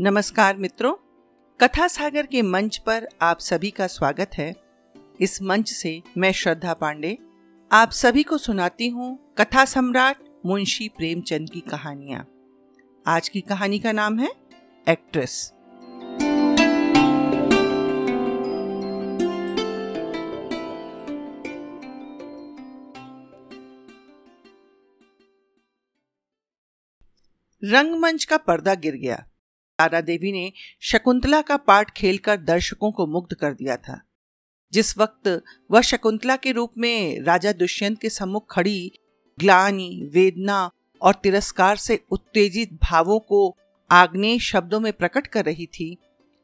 नमस्कार मित्रों, कथा सागर के मंच पर आप सभी का स्वागत है। इस मंच से मैं श्रद्धा पांडे आप सभी को सुनाती हूँ कथा सम्राट मुंशी प्रेमचंद की कहानियाँ। आज की कहानी का नाम है एक्ट्रेस। रंगमंच का पर्दा गिर गया। तारा देवी ने शकुंतला का पाठ खेलकर दर्शकों को मुग्ध कर दिया था। जिस वक्त वह शकुंतला के रूप में राजा दुष्यंत के सम्मुख खड़ी, ग्लानी, वेदना और तिरस्कार से उत्तेजित भावों को आग्नेय शब्दों में प्रकट कर रही थी,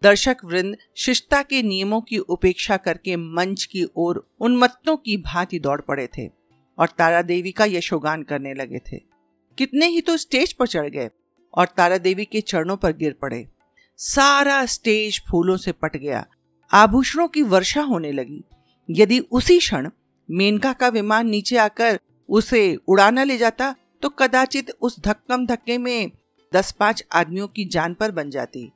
दर्शक वृंद शिष्टता के नियमों की उपेक्षा करके मंच की ओर उन्मत्तों की भांति दौड़ पड़े थे और तारा देवी का यशोगान करने लगे थे। कितने ही तो स्टेज पर चढ़ गए। और तारा देवी के चरणों पर गिर पड़े। सारा स्टेज फूलों से पट गया। आभूषणों की वर्षा होने लगी। यदि उसी क्षण मेनका का विमान नीचे आकर उसे उड़ाना ले जाता तो कदाचित उस धक्कम धक्के में दस पाँच आदमियों की जान पर बन जाती।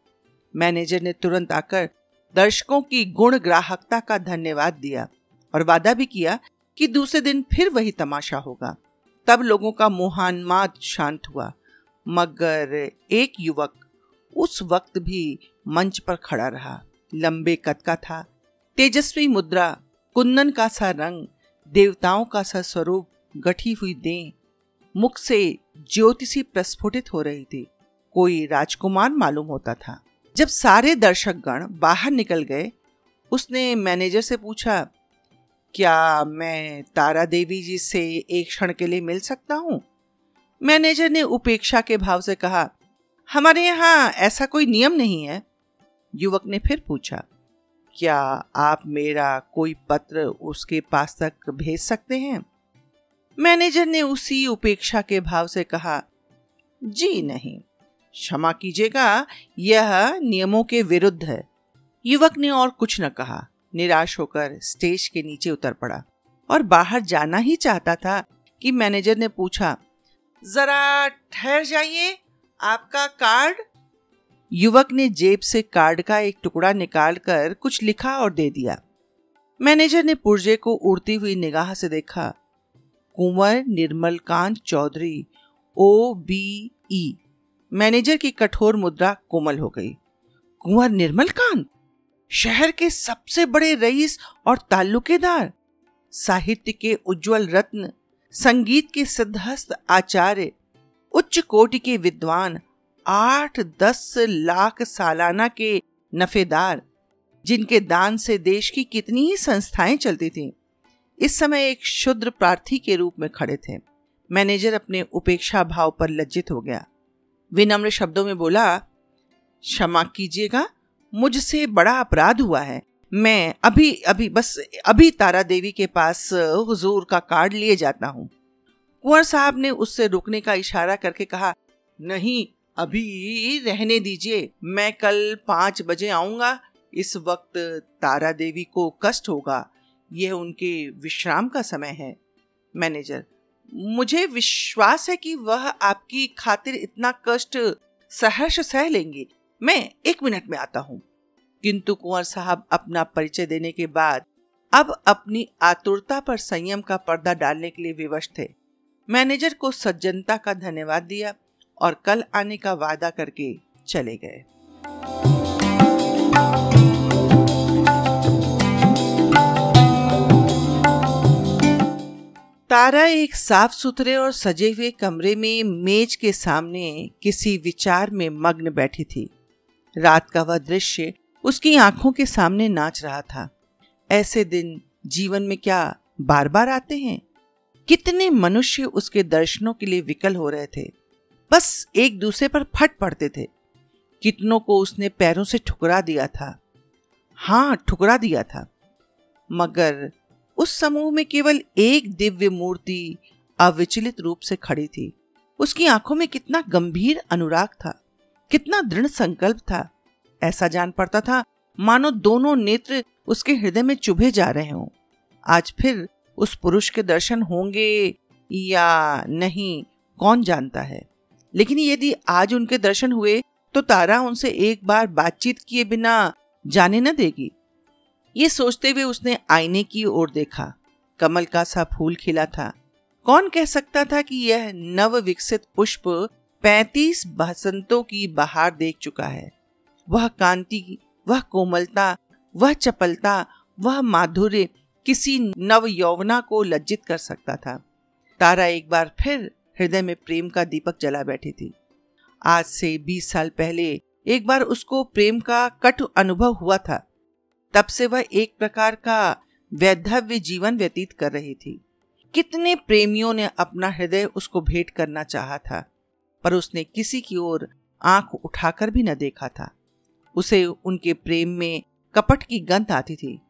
मैनेजर ने तुरंत आकर दर्शकों की गुण ग्राहकता का धन्यवाद दिया और वादा भी किया कि दूसरे दिन फिर वही तमाशा होगा। तब लोगों का मोहान्माद शांत हुआ। मगर एक युवक उस वक्त भी मंच पर खड़ा रहा। लंबे कद का था, तेजस्वी मुद्रा कुंदन का सा रंग, देवताओं का सा स्वरूप गठी हुई दे मुख से ज्योतिषी प्रस्फुटित हो रही थी। कोई राजकुमार मालूम होता था। जब सारे दर्शक गण बाहर निकल गए, उसने मैनेजर से पूछा, क्या मैं तारा देवी जी से एक क्षण के लिए मिल सकता हूँ? मैनेजर ने उपेक्षा के भाव से कहा, हमारे यहाँ ऐसा कोई नियम नहीं है। युवक ने फिर पूछा, क्या आप मेरा कोई पत्र उसके पास तक भेज सकते हैं? मैनेजर ने उसी उपेक्षा के भाव से कहा, जी नहीं, क्षमा कीजिएगा, यह नियमों के विरुद्ध है। युवक ने और कुछ न कहा, निराश होकर स्टेज के नीचे उतर पड़ा और बाहर जाना ही चाहता था कि मैनेजर ने पूछा जरा ठहर जाइए, आपका कार्ड। युवक ने जेब से कार्ड का एक टुकड़ा निकालकर कुछ लिखा और दे दिया। मैनेजर ने पुर्जे को उड़ती हुई निगाह से देखा। Kunwar Nirmalkant Chaudhary, O B E. Manager की कठोर मुद्रा कोमल हो गई। कुंवर निर्मलकांत? शहर के सबसे बड़े रईस और ताल्लुकेदार। साहित्य के उज्जवल रत्न संगीत के सिद्धस्त आचार्य, उच्च कोटि के विद्वान, आठ दस लाख सालाना के नफेदार, जिनके दान से देश की कितनी ही संस्थाएँ चलती थीं, इस समय एक शुद्र प्रार्थी के रूप में खड़े थे। मैनेजर अपने उपेक्षा भाव पर लज्जित हो गया। विनम्र शब्दों में बोला, क्षमा कीजिएगा, मुझसे बड़ा अपराध हुआ है। मैं अभी अभी, बस अभी तारा देवी के पास हुजूर का कार्ड लिए जाता हूँ। कुंवर साहब ने उससे रुकने का इशारा करके कहा, नहीं, अभी रहने दीजिए, मैं कल पाँच बजे आऊँगा। इस वक्त तारा देवी को कष्ट होगा। यह उनके विश्राम का समय है, मैनेजर। मुझे विश्वास है कि वह आपकी खातिर इतना कष्ट सहर्ष सह लेंगे। मैं एक मिनट में आता हूँ। किंतु कुंवर साहब अपना परिचय देने के बाद अब अपनी आतुरता पर संयम का पर्दा डालने के लिए विवश थे। मैनेजर को सज्जनता का धन्यवाद दिया और कल आने का वादा करके चले गए। तारा एक साफ़ सुथरे और सजे हुए कमरे में मेज के सामने किसी विचार में मग्न बैठी थी। रात का वह दृश्य उसकी आँखों के सामने नाच रहा था। ऐसे दिन जीवन में क्या बार बार आते हैं? कितने मनुष्य उसके दर्शनों के लिए विकल हो रहे थे। बस एक दूसरे पर फट पड़ते थे। कितनों को उसने पैरों से ठुकरा दिया था। हाँ ठुकरा दिया था। मगर उस समूह में केवल एक दिव्य मूर्ति अविचलित रूप से खड़ी थी। उसकी आँखों में कितना गंभीर अनुराग था। कितना दृढ़ संकल्प था। ऐसा जान पड़ता था, मानो दोनों नेत्र उसके हृदय में चुभे जा रहे हों। आज फिर उस पुरुष के दर्शन होंगे या नहीं, कौन जानता है। लेकिन यदि आज उनके दर्शन हुए तो तारा उनसे एक बार बातचीत किए बिना जाने न देगी। ये सोचते हुए उसने आईने की ओर देखा। कमल का सा फूल खिला था। कौन कह सकता था कि यह नव विकसित पुष्प पैतीस बसंतों की बहार देख चुका है? वह कांति, वह कोमलता, वह चपलता, वह माधुर्य किसी नव यौवना को लज्जित कर सकता था। तारा एक बार फिर हृदय में प्रेम का दीपक जला बैठी थी। आज से बीस साल पहले एक बार उसको प्रेम का कटु अनुभव हुआ था। तब से वह एक प्रकार का वैधव्य जीवन व्यतीत कर रही थी। कितने प्रेमियों ने अपना हृदय उसको भेंट करना चाहा था, पर उसने किसी की ओर आँख उठाकर भी न देखा था। उसे उनके प्रेम में कपट की गंध आती थी।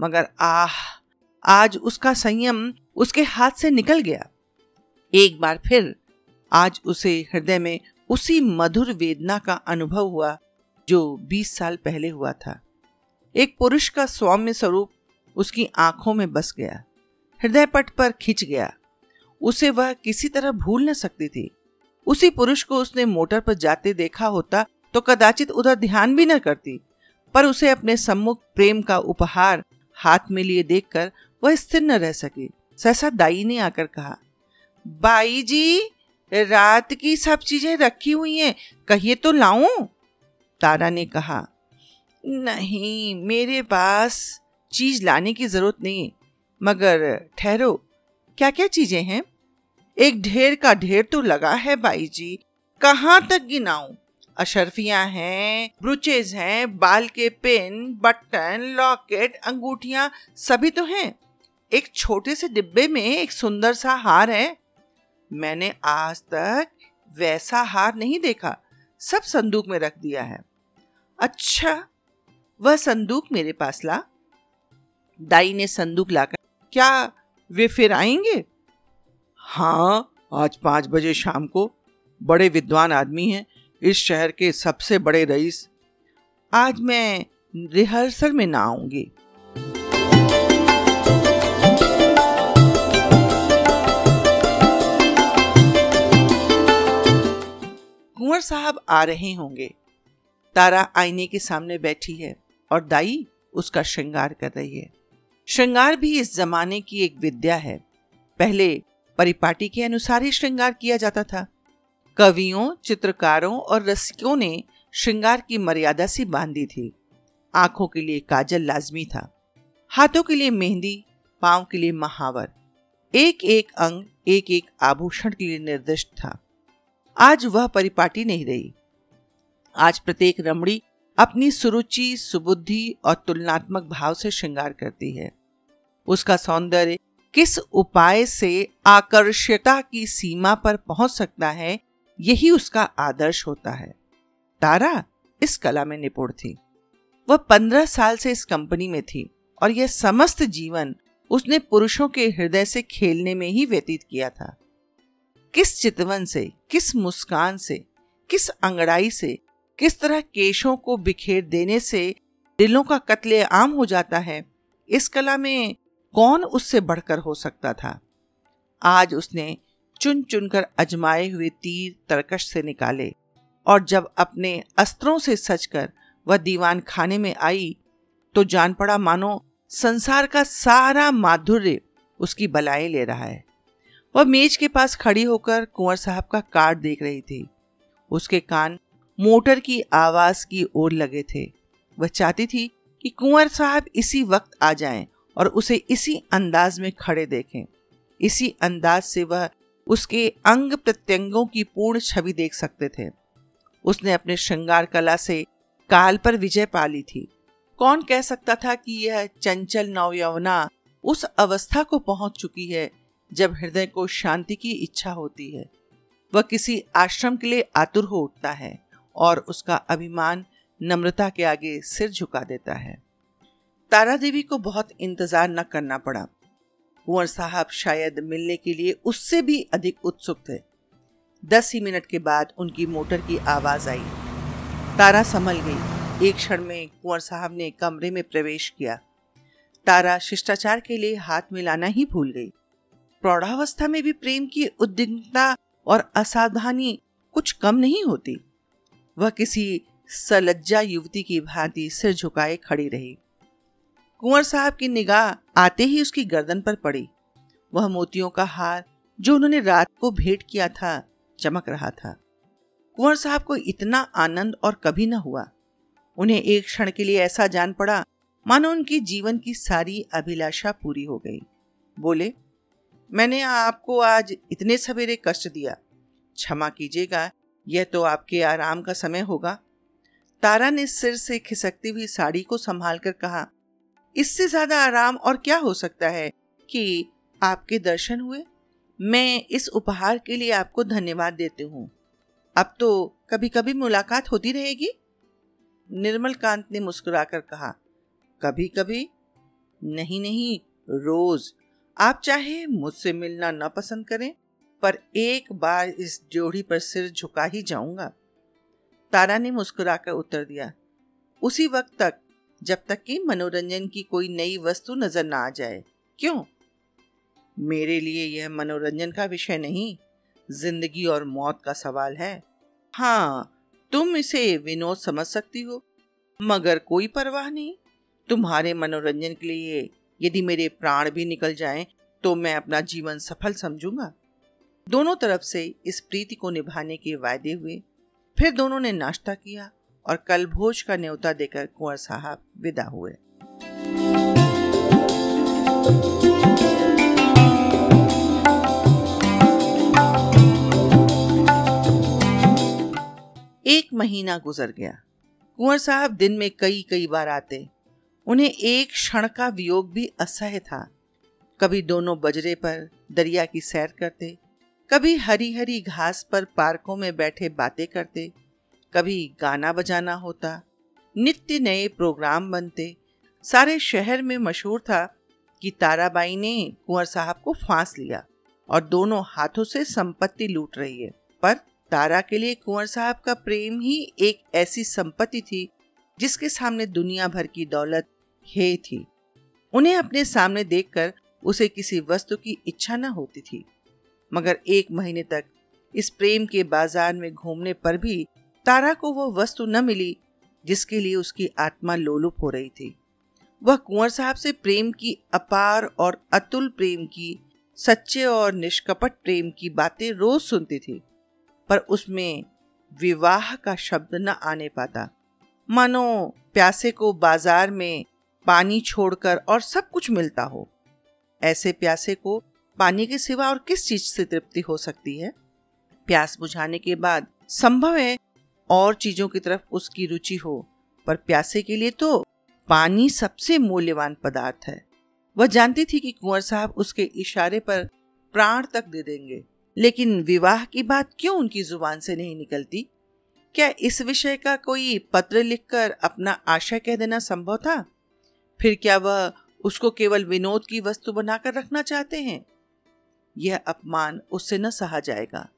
मगर आह, आज उसका संयम उसके हाथ से निकल गया। एक बार फिर आज उसे हृदय में उसी मधुर वेदना का अनुभव हुआ जो बीस साल पहले हुआ था। एक पुरुष का सौम्य स्वरूप उसकी आँखों में बस गया। हृदय पट पर खिंच गया। उसे वह किसी तरह भूल न सकती थी। उसी पुरुष को उसने मोटर पर जाते देखा होता तो कदाचित उधर ध्यान भी न करती, पर उसे अपने सम्मुख प्रेम का उपहार हाथ में लिए देखकर वह स्थिर न रह सकी। सहसा दाई ने आकर कहा, बाई जी, रात की सब चीज़ें रखी हुई हैं, कहिए तो लाऊं? तारा ने कहा, नहीं, मेरे पास चीज़ लाने की ज़रूरत नहीं, मगर ठहरो क्या क्या चीज़ें हैं? एक ढेर का ढेर तो लगा है बाई जी, कहाँ तक गिनाऊं? अशरफियाँ हैं, ब्रुचेज हैं, बाल के पिन, बटन, लॉकेट, अंगूठियाँ, सभी तो हैं। एक छोटे से डिब्बे में एक सुंदर सा हार है। मैंने आज तक वैसा हार नहीं देखा। सब संदूक में रख दिया है। अच्छा वह संदूक मेरे पास ला। दाई ने संदूक लाकर, क्या वे फिर आएँगे? हाँ आज पाँच बजे शाम को। बड़े विद्वान आदमी हैं। इस शहर के सबसे बड़े रईस। आज मैं रिहर्सल में ना आऊँगी कुंवर साहब आ रहे होंगे। तारा आईने के सामने बैठी है और दाई उसका श्रृंगार कर रही है। श्रृंगार भी इस जमाने की एक विद्या है। पहले परिपाटी के अनुसार ही श्रृंगार किया जाता था। कवियों, चित्रकारों और रसिकों ने श्रृंगार की मर्यादा से बांधी थी। आँखों के लिए काजल लाजमी था, हाथों के लिए मेहंदी, पाँव के लिए महावर। एक एक अंग एक एक आभूषण के लिए निर्दिष्ट था। आज वह परिपाटी नहीं रही। आज प्रत्येक रमणी अपनी सुरुचि, सुबुद्धि और तुलनात्मक भाव से श्रृंगार करती है। उसका सौंदर्य किस उपाय से आकर्षता की सीमा पर पहुँच सकता है यही उसका आदर्श होता है। तारा इस कला में निपुण थी। वह पंद्रह साल से इस कंपनी में थी और यह समस्त जीवन उसने पुरुषों के हृदय से खेलने में ही व्यतीत किया था। किस चितवन से, किस मुस्कान से, किस अंगड़ाई से, किस तरह केशों को बिखेर देने से दिलों का कत्ले आम हो जाता है, इस कला में कौन उससे बढ़कर हो सकता था? आज उसने चुन चुनकर अजमाए हुए तीर तरकश से निकाले और जब अपने अस्त्रों से सचकर वह दीवान खाने में आई तो जान पड़ा, मानो संसार का सारा माधुर्य उसकी बलाएँ ले रहा है। वह मेज के पास खड़ी होकर कुंवर साहब का कार्ड देख रही थी। उसके कान मोटर की आवाज़ की ओर लगे थे। वह चाहती थी कि कुंवर साहब इसी वक्त आ जाएँ और उसे इसी अंदाज में खड़े देखें। इसी अंदाज से वह उसके अंग प्रत्यंगों की पूर्ण छवि देख सकते थे। उसने अपने श्रृंगार कला से काल पर विजय पा ली थी। कौन कह सकता था कि यह चंचल नवयवना उस अवस्था को पहुँच चुकी है जब हृदय को शांति की इच्छा होती है। वह किसी आश्रम के लिए आतुर हो उठता है और उसका अभिमान नम्रता के आगे सिर झुका देता है। तारा देवी को बहुत इंतज़ार न करना पड़ा। कुंवर साहब शायद मिलने के लिए उससे भी अधिक उत्सुक थे। दस ही मिनट के बाद उनकी मोटर की आवाज़ आई। तारा संभल गई। एक क्षण में कुंवर साहब ने कमरे में प्रवेश किया। तारा शिष्टाचार के लिए हाथ मिलाना ही भूल गई। प्रौढ़ावस्था में भी प्रेम की उद्विग्नता और असावधानी कुछ कम नहीं होती। वह किसी सलज्जा युवती की भांति सिर झुकाए खड़ी रही। कुंवर साहब की निगाह आते ही उसकी गर्दन पर पड़ी। वह मोतियों का हार, जो उन्होंने रात को भेंट किया था, चमक रहा था। कुंवर साहब को इतना आनंद और कभी न हुआ। उन्हें एक क्षण के लिए ऐसा जान पड़ा, मानो उनकी जीवन की सारी अभिलाषा पूरी हो गई। बोले, मैंने आपको आज इतने सवेरे कष्ट दिया। क्षमा कीजिएगा, यह तो आपके आराम का समय होगा। तारा ने सिर से खिसकती हुई साड़ी को संभाल कर कहा इससे ज़्यादा आराम और क्या हो सकता है कि आपके दर्शन हुए? मैं इस उपहार के लिए आपको धन्यवाद देती हूँ। अब तो कभी कभी मुलाकात होती रहेगी? निर्मल कांत ने मुस्कुराकर कहा कभी कभी नहीं नहीं रोज। आप चाहे मुझसे मिलना न पसंद करें, पर एक बार इस जोड़ी पर सिर झुका ही जाऊँगा। तारा ने मुस्कुराकर उत्तर दिया, उसी वक्त तक जब तक कि मनोरंजन की कोई नई वस्तु नज़र ना आ जाए। क्यों? मेरे लिए यह मनोरंजन का विषय नहीं, ज़िंदगी और मौत का सवाल है। हाँ तुम इसे विनोद समझ सकती हो, मगर कोई परवाह नहीं। तुम्हारे मनोरंजन के लिए यदि मेरे प्राण भी निकल जाएँ तो मैं अपना जीवन सफल समझूँगा। दोनों तरफ़ से इस प्रीति को निभाने के वायदे हुए, फिर दोनों ने नाश्ता किया। और कल भोज का न्योता देकर कुंवर साहब विदा हुए। एक महीना गुजर गया। कुंवर साहब दिन में कई कई बार आते। उन्हें एक क्षण का वियोग भी असह्य था। कभी दोनों बजरे पर दरिया की सैर करते, कभी हरी हरी घास पर पार्कों में बैठे बातें करते कभी गाना बजाना होता, नित्य नए प्रोग्राम बनते। सारे शहर में मशहूर था कि ताराबाई ने कुंवर साहब को फांस लिया और दोनों हाथों से संपत्ति लूट रही है। पर तारा के लिए कुंवर साहब का प्रेम ही एक ऐसी संपत्ति थी जिसके सामने दुनिया भर की दौलत हे थी। उन्हें अपने सामने देखकर उसे किसी वस्तु की इच्छा न होती थी। मगर एक महीने तक इस प्रेम के बाज़ार में घूमने पर भी तारा को वो वस्तु न मिली जिसके लिए उसकी आत्मा लोलुप हो रही थी। वह कुंवर साहब से प्रेम की अपार और अतुल प्रेम की, सच्चे और निष्कपट प्रेम की बातें रोज सुनती थी, पर उसमें विवाह का शब्द न आने पाता। मानो प्यासे को बाज़ार में पानी छोड़कर और सब कुछ मिलता हो। ऐसे प्यासे को पानी के सिवा और किस चीज़ से तृप्ति हो सकती है? प्यास बुझाने के बाद संभव है और चीज़ों की तरफ़ उसकी रुचि हो। पर प्यासे के लिए तो पानी सबसे मूल्यवान पदार्थ है। वह जानती थी कि कुंवर साहब उसके इशारे पर प्राण तक दे देंगे। लेकिन विवाह की बात क्यों उनकी ज़ुबान से नहीं निकलती? क्या इस विषय का कोई पत्र लिखकर अपना आशय कह देना संभव था? फिर क्या वह उसको केवल विनोद की वस्तु बनाकर रखना चाहते हैं? यह अपमान उससे न सहा जाएगा।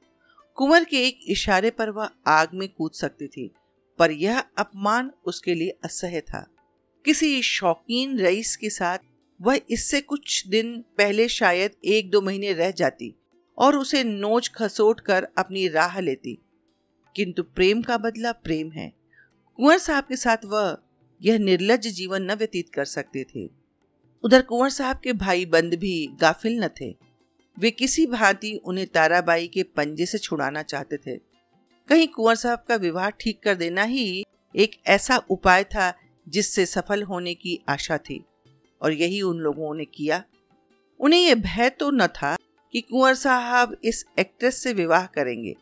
कुंवर के एक इशारे पर वह आग में कूद सकती थी, पर यह अपमान उसके लिए असह्य था। किसी शौकीन रईस के साथ वह इससे कुछ दिन पहले शायद एक दो महीने रह जाती और उसे नोच खसोट कर अपनी राह लेती। किंतु प्रेम का बदला प्रेम है। कुंवर साहब के साथ वह यह निर्लज जीवन न व्यतीत कर सकते थे। उधर कुंवर साहब के भाई बंद भी गाफिल न थे। वे किसी भांति उन्हें ताराबाई के पंजे से छुड़ाना चाहते थे। कहीं कुंवर साहब का विवाह ठीक कर देना ही एक ऐसा उपाय था जिससे सफल होने की आशा थी, और यही उन लोगों ने किया। उन्हें यह भय तो न था कि कुंवर साहब इस एक्ट्रेस से विवाह करेंगे।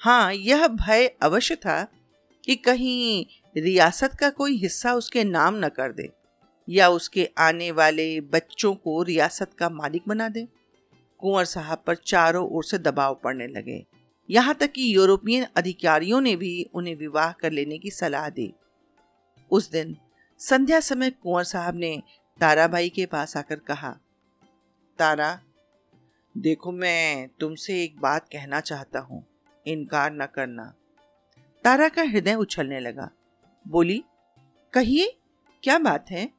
हाँ यह भय अवश्य था कि कहीं रियासत का कोई हिस्सा उसके नाम न कर दे, या उसके आने वाले बच्चों को रियासत का मालिक बना दे। कुंवर साहब पर चारों ओर से दबाव पड़ने लगे। यहाँ तक कि यूरोपियन अधिकारियों ने भी उन्हें विवाह कर लेने की सलाह दी। उस दिन संध्या समय कुंवर साहब ने ताराबाई के पास आकर कहा, तारा, देखो मैं तुमसे एक बात कहना चाहता हूँ। इनकार न करना। तारा का हृदय उछलने लगा। बोली, कहिए, क्या बात है?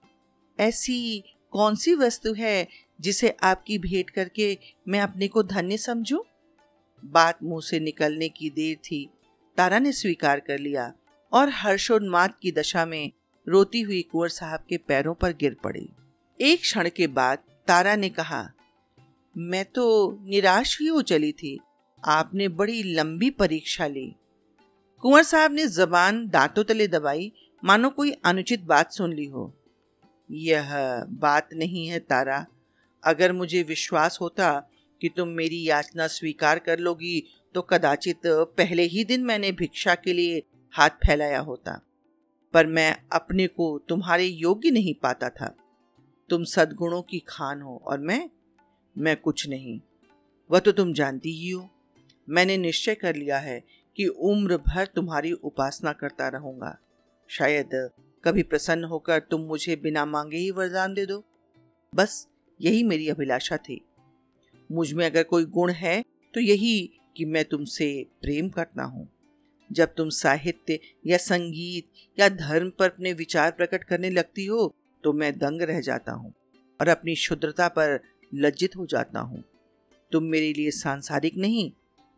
ऐसी कौन सी वस्तु है जिसे आपकी भेंट करके मैं अपने को धन्य समझूं? बात मुँह से निकलने की देर थी। तारा ने स्वीकार कर लिया और हर्षोन्माद की दशा में रोती हुई कुंवर साहब के पैरों पर गिर पड़ी। एक क्षण के बाद तारा ने कहा, मैं तो निराश ही हो चली थी। आपने बड़ी लंबी परीक्षा ली कुंवर साहब ने जबान दांतों तले दबाई, मानो कोई अनुचित बात सुन ली हो। यह बात नहीं है तारा। अगर मुझे विश्वास होता कि तुम मेरी याचना स्वीकार कर लोगी तो कदाचित पहले ही दिन मैंने भिक्षा के लिए हाथ फैलाया होता। पर मैं अपने को तुम्हारे योग्य नहीं पाता था। तुम सद्गुणों की खान हो और मैं मैं कुछ नहीं। वह तो तुम जानती ही हो। मैंने निश्चय कर लिया है कि उम्र भर तुम्हारी उपासना करता रहूँगा। शायद कभी प्रसन्न होकर तुम मुझे बिना मांगे ही वरदान दे दो। बस यही मेरी अभिलाषा थी। मुझमें अगर कोई गुण है तो यही कि मैं तुमसे प्रेम करता हूँ। जब तुम साहित्य या संगीत या धर्म पर अपने विचार प्रकट करने लगती हो तो मैं दंग रह जाता हूँ और अपनी शुद्रता पर लज्जित हो जाता हूँ। तुम मेरे लिए सांसारिक नहीं,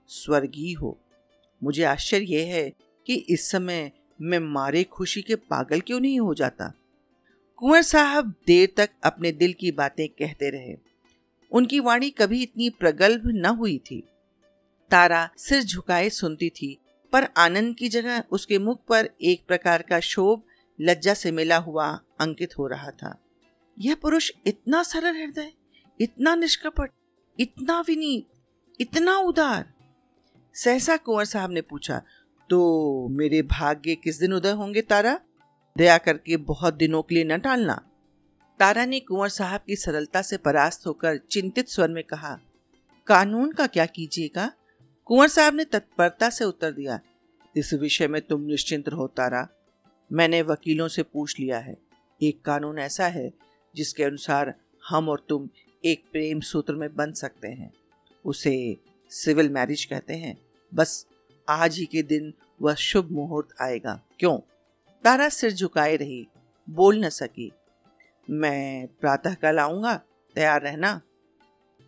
स्वर्गीय हो। मुझे आश्चर्य यह है कि इस समय मैं मारे खुशी के पागल क्यों नहीं हो जाता? कुंवर साहब देर तक अपने दिल की बातें कहते रहे। उनकी वाणी कभी इतनी प्रगल्भ न हुई थी। तारा सिर झुकाए सुनती थी, पर आनंद की जगह उसके मुख पर एक प्रकार का शोभ, लज्जा से मिला हुआ अंकित हो रहा था। यह पुरुष इतना सरल हृदय, इतना निष्कपट, इतना विनीत, इतना उदार। सहसा कुंवर साहब ने पूछा तो मेरे भाग्य किस दिन उदय होंगे तारा? दया करके बहुत दिनों के लिए न टालना। तारा ने कुंवर साहब की सरलता से परास्त होकर चिंतित स्वर में कहा, कानून का क्या कीजिएगा? कुंवर साहब ने तत्परता से उत्तर दिया, इस विषय में तुम निश्चिंत रहो, तारा। मैंने वकीलों से पूछ लिया है। एक कानून ऐसा है, जिसके अनुसार हम और तुम एक प्रेम सूत्र में बन सकते हैं। उसे सिविल मैरिज कहते हैं। बस आज ही के दिन वह शुभ मुहूर्त आएगा। क्यों? तारा सिर झुकाए रही। बोल न सकी। मैं प्रातः कल आऊँगा, तैयार रहना।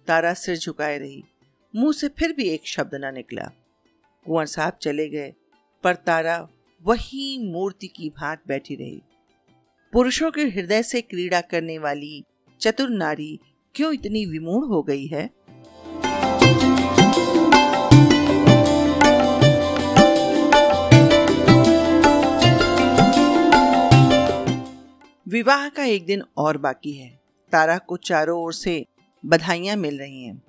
तारा सिर झुकाए रही। मुँह से फिर भी एक शब्द ना निकला। कुंवर साहब चले गए, पर तारा वही मूर्ति की भांत बैठी रही। पुरुषों के हृदय से क्रीड़ा करने वाली चतुर नारी क्यों इतनी विमूढ़ हो गई है? विवाह का एक दिन और बाकी है। तारा को चारों ओर से बधाइयाँ मिल रही हैं।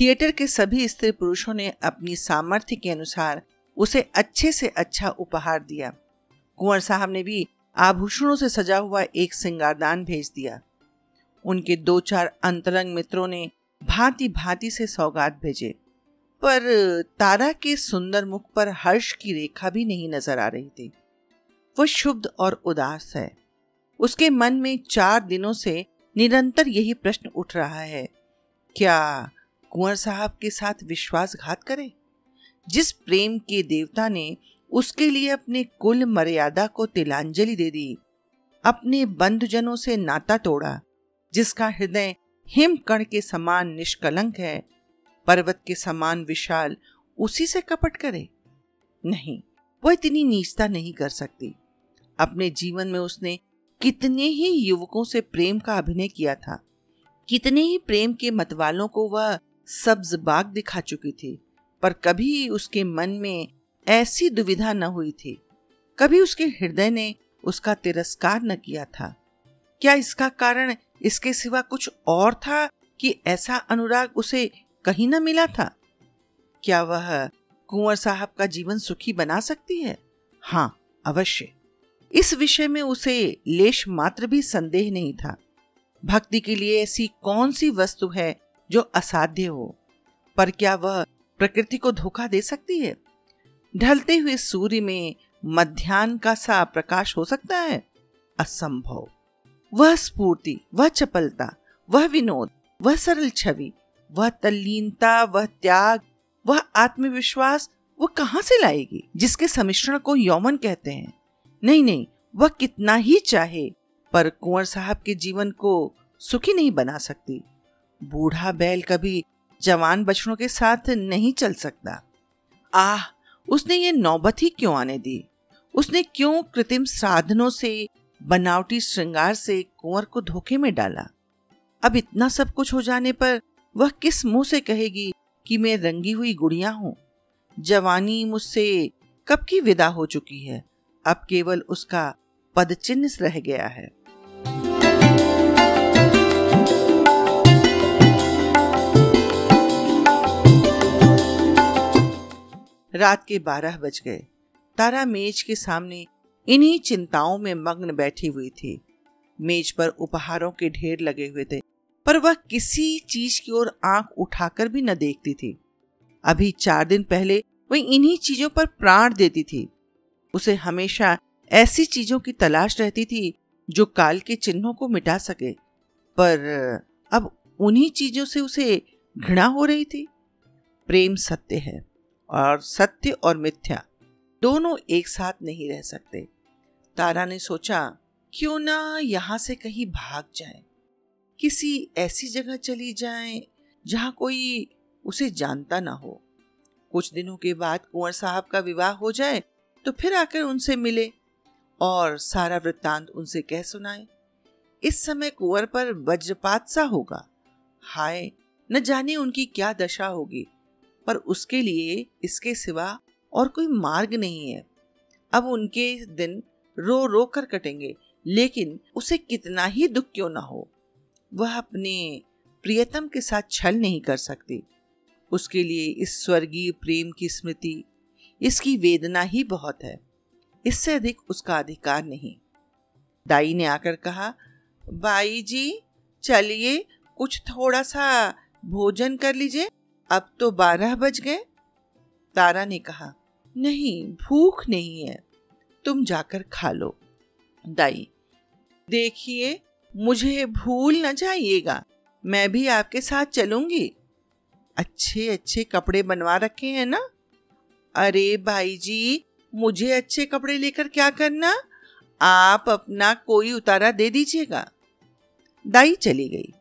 थिएटर के सभी स्त्री पुरुषों ने अपनी सामर्थ्य के अनुसार उसे अच्छे से अच्छा उपहार दिया। कुंवर साहब ने भी आभूषणों से सजा हुआ एक सिंगारदान भेज दिया। उनके दो चार अंतरंग मित्रों ने भांति भांति से सौगात भेजे। पर तारा के सुंदर मुख पर हर्ष की रेखा भी नहीं नज़र आ रही थी। वो शुद्ध और उदास है। उसके मन में चार दिनों से निरंतर यही प्रश्न उठ रहा है, क्या कुंवर साहब के साथ विश्वासघात करे? जिस प्रेम के देवता ने उसके लिए अपने कुल मर्यादा को तिलांजलि दे दी, अपने बंधुजनों से नाता तोड़ा, जिसका हृदय हिमकण के समान निष्कलंक है, पर्वत के समान विशाल, उसी से कपट करे? नहीं, वह इतनी नीचता नहीं कर सकती। अपने जीवन में उसने कितने ही युवकों से प्रेम का अभिनय किया था। कितने ही प्रेम के मतवालों को वह सब्ज बाग दिखा चुकी थी, पर कभी उसके मन में ऐसी दुविधा न हुई थी। कभी उसके हृदय ने उसका तिरस्कार न किया था। क्या इसका कारण इसके सिवा कुछ और था कि ऐसा अनुराग उसे कहीं न मिला था? क्या वह कुंवर साहब का जीवन सुखी बना सकती है? हाँ अवश्य। इस विषय में उसे लेश मात्र भी संदेह नहीं था। भक्ति के लिए ऐसी कौन सी वस्तु है जो असाध्य हो? पर क्या वह प्रकृति को धोखा दे सकती है? ढलते हुए सूर्य में मध्यान्ह का सा प्रकाश हो सकता है? असंभव। वह स्फूर्ति, वह चपलता, वह विनोद, वह सरल छवि, वह तल्लीनता, वह त्याग, वह आत्मविश्वास, वो कहाँ से लाएगी, जिसके समिश्रण को यौमन कहते हैं? नहीं नहीं, वह कितना ही चाहे, पर कुंवर साहब के जीवन को सुखी नहीं बना सकती। बूढ़ा बैल कभी जवान बछड़ों के साथ नहीं चल सकता। आह, उसने ये नौबत ही क्यों आने दी? उसने क्यों कृत्रिम साधनों से, बनावटी श्रृंगार से कुंवर को धोखे में डाला? अब इतना सब कुछ हो जाने पर वह किस मुँह से कहेगी कि मैं रंगी हुई गुड़िया हूँ? जवानी मुझसे कब की विदा हो चुकी है? अब केवल उसका पदचिन्ह रह गया है। रात के बारह बज गए। तारा मेज के सामने इन्हीं चिंताओं में मग्न बैठी हुई थी। मेज पर उपहारों के ढेर लगे हुए थे, पर वह किसी चीज़ की ओर आँख उठाकर भी न देखती थी। अभी चार दिन पहले वह इन्हीं चीज़ों पर प्राण देती थी। उसे हमेशा ऐसी चीज़ों की तलाश रहती थी जो काल के चिन्हों को मिटा सके। पर अब उन्हीं चीज़ों से उसे घृणा हो रही थी। प्रेम सत्य है और सत्य और मिथ्या दोनों एक साथ नहीं रह सकते। तारा ने सोचा, क्यों ना यहाँ से कहीं भाग जाए? किसी ऐसी जगह चली जाए जहाँ कोई उसे जानता ना हो। कुछ दिनों के बाद कुंवर साहब का विवाह हो जाए तो फिर आकर उनसे मिले और सारा वृत्तांत उनसे कह सुनाए। इस समय कुंवर पर वज्रपात सा होगा। हाय, न जाने उनकी क्या दशा होगी, पर उसके लिए इसके सिवा और कोई मार्ग नहीं है। अब उनके दिन रो रो कर कटेंगे, लेकिन उसे कितना ही दुख क्यों ना हो। वह अपने प्रियतम के साथ छल नहीं कर सकती। उसके लिए इस स्वर्गीय प्रेम की स्मृति इसकी वेदना ही बहुत है। इससे अधिक उसका अधिकार नहीं। दाई ने आकर कहा, बाई जी, चलिए, कुछ थोड़ा सा भोजन कर लीजिए। अब तो बारह बज गए। तारा ने कहा, नहीं, भूख नहीं है। तुम जाकर खा लो। दाई, देखिए, मुझे भूल न जाइएगा। मैं भी आपके साथ चलूँगी। अच्छे अच्छे कपड़े बनवा रखे हैं ना? अरे भाई जी, मुझे अच्छे कपड़े लेकर क्या करना? आप अपना कोई उतारा दे दीजिएगा। दाई चली गई।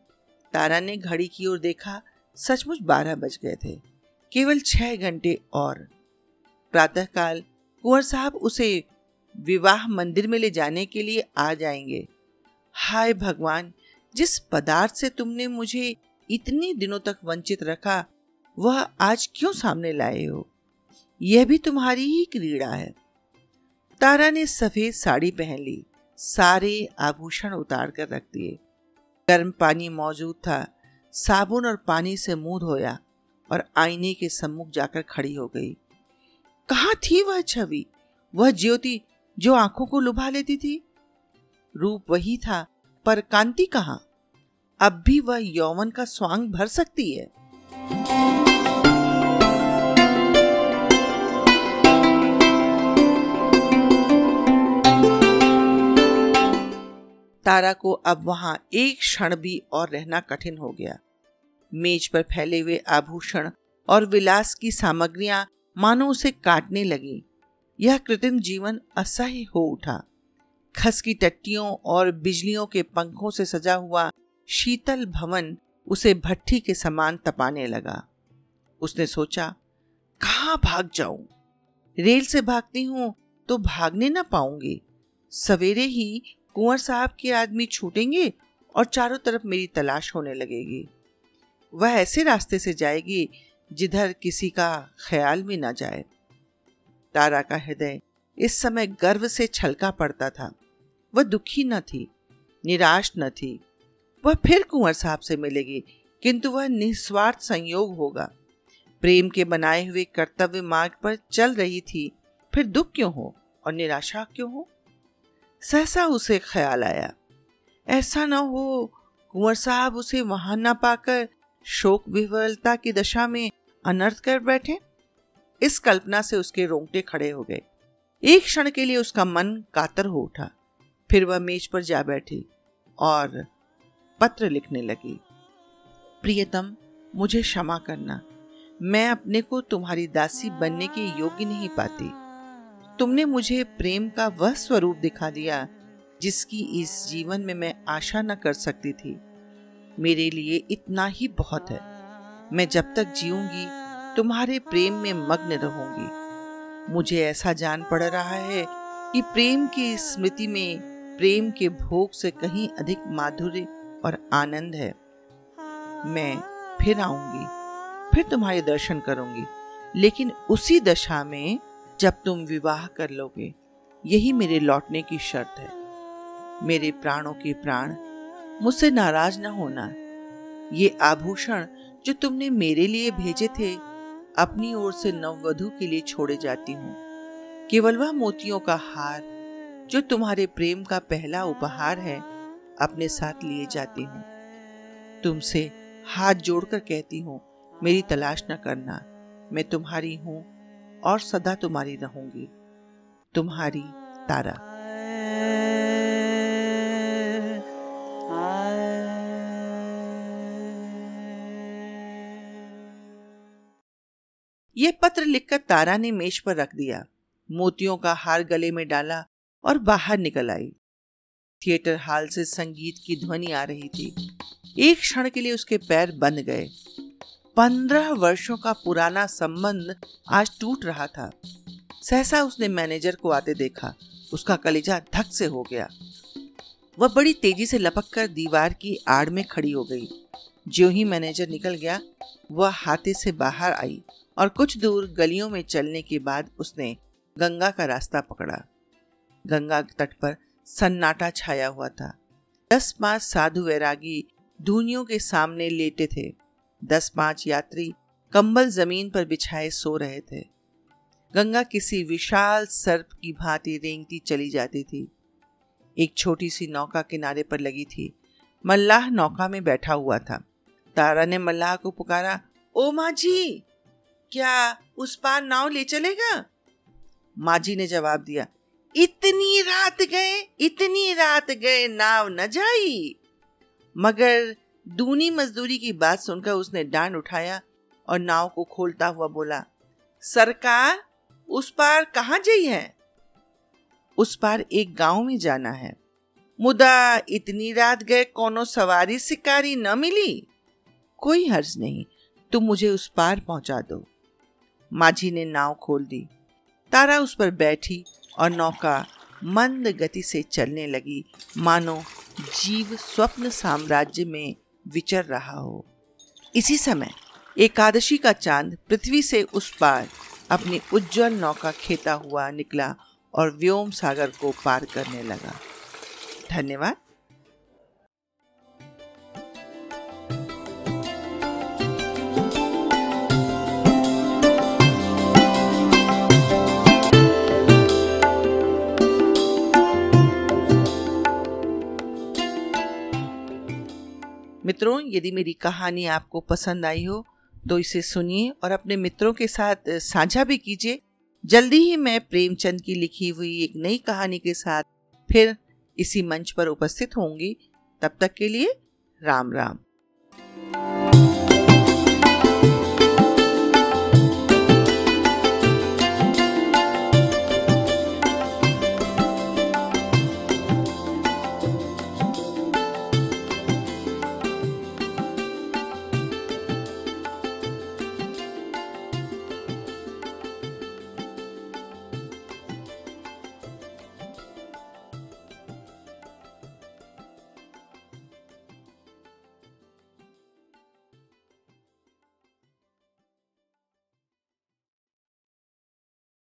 तारा ने घड़ी की ओर देखा, सचमुच बारह बज गए थे। केवल छह घंटे और। प्रातःकाल, कुंवर साहब उसे विवाह मंदिर में ले जाने के लिए आ जाएँगे। हाय भगवान, जिस पदार्थ से तुमने मुझे इतने दिनों तक वंचित रखा, वह आज क्यों सामने लाए हो? यह भी तुम्हारी ही क्रीड़ा है। तारा ने सफ़ेद साड़ी पहन ली, सारे आभूषण उतार कर रख दिए। गर्म पानी मौजूद था, साबुन और पानी से मुँह धोया और आईने के सम्मुख जाकर खड़ी हो गई। कहा थी वह छवि? वह ज्योति जो आँखों को लुभा लेती थी? रूप वही था, पर कांति कहा? अब भी वह यौवन का स्वांग भर सकती है। तारा को अब वहाँ एक क्षण भी और रहना कठिन हो गया। मेज पर फैले हुए आभूषण और विलास की सामग्रियाँ मानो उसे काटने लगी। यह कृत्रिम जीवन असह्य हो उठा। खस की टट्टियों और बिजलियों के पंखों से सजा हुआ शीतल भवन उसे भट्टी के समान तपाने लगा। उसने सोचा, कहा भाग जाऊँ? रेल से भागती हूँ तो भागने ना पाऊँगी। सवेरे ही कुंवर साहब के आदमी छूटेंगे और चारों तरफ़ मेरी तलाश होने लगेगी। वह ऐसे रास्ते से जाएगी जिधर किसी का ख्याल भी ना जाए। तारा का हृदय इस समय गर्व से छलका पड़ता था। वह दुखी न थी, निराश न थी। वह फिर कुंवर साहब से मिलेगी, किंतु वह निस्वार्थ संयोग होगा। प्रेम के बनाए हुए कर्तव्य मार्ग पर चल रही थी, फिर दुख क्यों हो और निराशा क्यों हो? सहसा उसे ख्याल आया। ऐसा न हो, कुंवर साहब उसे वहाँ न पाकर शोक विवलता की दशा में अनर्थ कर बैठे। इस कल्पना से उसके रोंगटे खड़े हो गए। एक क्षण के लिए उसका मन कातर हो उठा। फिर वह मेज पर जा बैठी और पत्र लिखने लगी। प्रियतम, मुझे क्षमा करना। मैं अपने को तुम्हारी दासी बनने के योग्य नहीं पाती। तुमने मुझे प्रेम का वह स्वरूप दिखा दिया, जिसकी इस जीवन में मैं आशा न कर सकती थी। मेरे लिए इतना ही बहुत है। मैं जब तक जीऊँगी, तुम्हारे प्रेम में मग्न रहूँगी। मुझे ऐसा जान पड़ रहा है कि प्रेम की स्मृति में प्रेम के भोग से कहीं अधिक माधुर्य और आनंद है। मैं फिर आऊँगी, फिर तुम्हारे दर्शन करूँगी, लेकिन उसी दशा में जब तुम विवाह कर लोगे, यही मेरे लौटने की शर्त है। मेरे प्राणों के प्राण, मुझसे नाराज़ न होना। ये आभूषण जो तुमने मेरे लिए भेजे थे, अपनी ओर से नववधु के लिए छोड़े जाती हूँ। केवल वह मोतियों का हार, जो तुम्हारे प्रेम का पहला उपहार है, अपने साथ लिए जाती हूँ। तुमसे हाथ जोड़कर कहती हूँ, मेरी तलाश न करना, मैं तुम्हारी हूँ और सदा तुम्हारी रहूँगी। तुम्हारी तारा। ये पत्र लिखकर तारा ने मेज पर रख दिया। मोतियों का हार गले में डाला और बाहर निकल आई। थिएटर हॉल से संगीत की ध्वनि आ रही थी। एक क्षण के लिए उसके पैर बंद गए। पंद्रह वर्षों का पुराना संबंध आज टूट रहा था। सहसा उसने मैनेजर को आते देखा। उसका कलेजा धक से हो गया। वह बड़ी तेज़ी से लपक कर दीवार की आड़ में खड़ी हो गई। जो ही मैनेजर निकल गया, वह हाथे से बाहर आई और कुछ दूर गलियों में चलने के बाद उसने गंगा का रास्ता पकड़ा। गंगा तट पर सन्नाटा छाया हुआ था। दस पाँच साधु वैरागी धूनियों के सामने लेटे थे। दस पाँच यात्री कंबल ज़मीन पर बिछाए सो रहे थे। गंगा किसी विशाल सर्प की भांति रेंगती चली जाती थी। एक छोटी सी नौका किनारे पर लगी थी। मल्लाह नौका में बैठा हुआ था। तारा ने मल्लाह को पुकारा, ओ माँ जी क्या उस पार नाव ले चलेगा? माजी ने जवाब दिया, इतनी रात गए, इतनी रात गए, नाव न जाई। मगर दूनी मजदूरी की बात सुनकर उसने डांड उठाया और नाव को खोलता हुआ बोला, सरकार, उस पार कहाँ जाई है? उस पार एक गाँव में जाना है। मुदा इतनी रात गए कोनो सवारी शिकारी न मिली? कोई हर्ज नहीं, तुम मुझे उस पार पहुँचा दो। माझी ने नाव खोल दी। तारा उस पर बैठी और नौका मंद गति से चलने लगी। मानो जीव स्वप्न साम्राज्य में विचर रहा हो। इसी समय एकादशी का चाँद पृथ्वी से उस पार अपनी उज्जवल नौका खेता हुआ निकला और व्योम सागर को पार करने लगा। धन्यवाद। मित्रों, यदि मेरी कहानी आपको पसंद आई हो तो इसे सुनिए और अपने मित्रों के साथ साझा भी कीजिए। जल्दी ही मैं प्रेमचंद की लिखी हुई एक नई कहानी के साथ फिर इसी मंच पर उपस्थित होंगी। तब तक के लिए राम राम।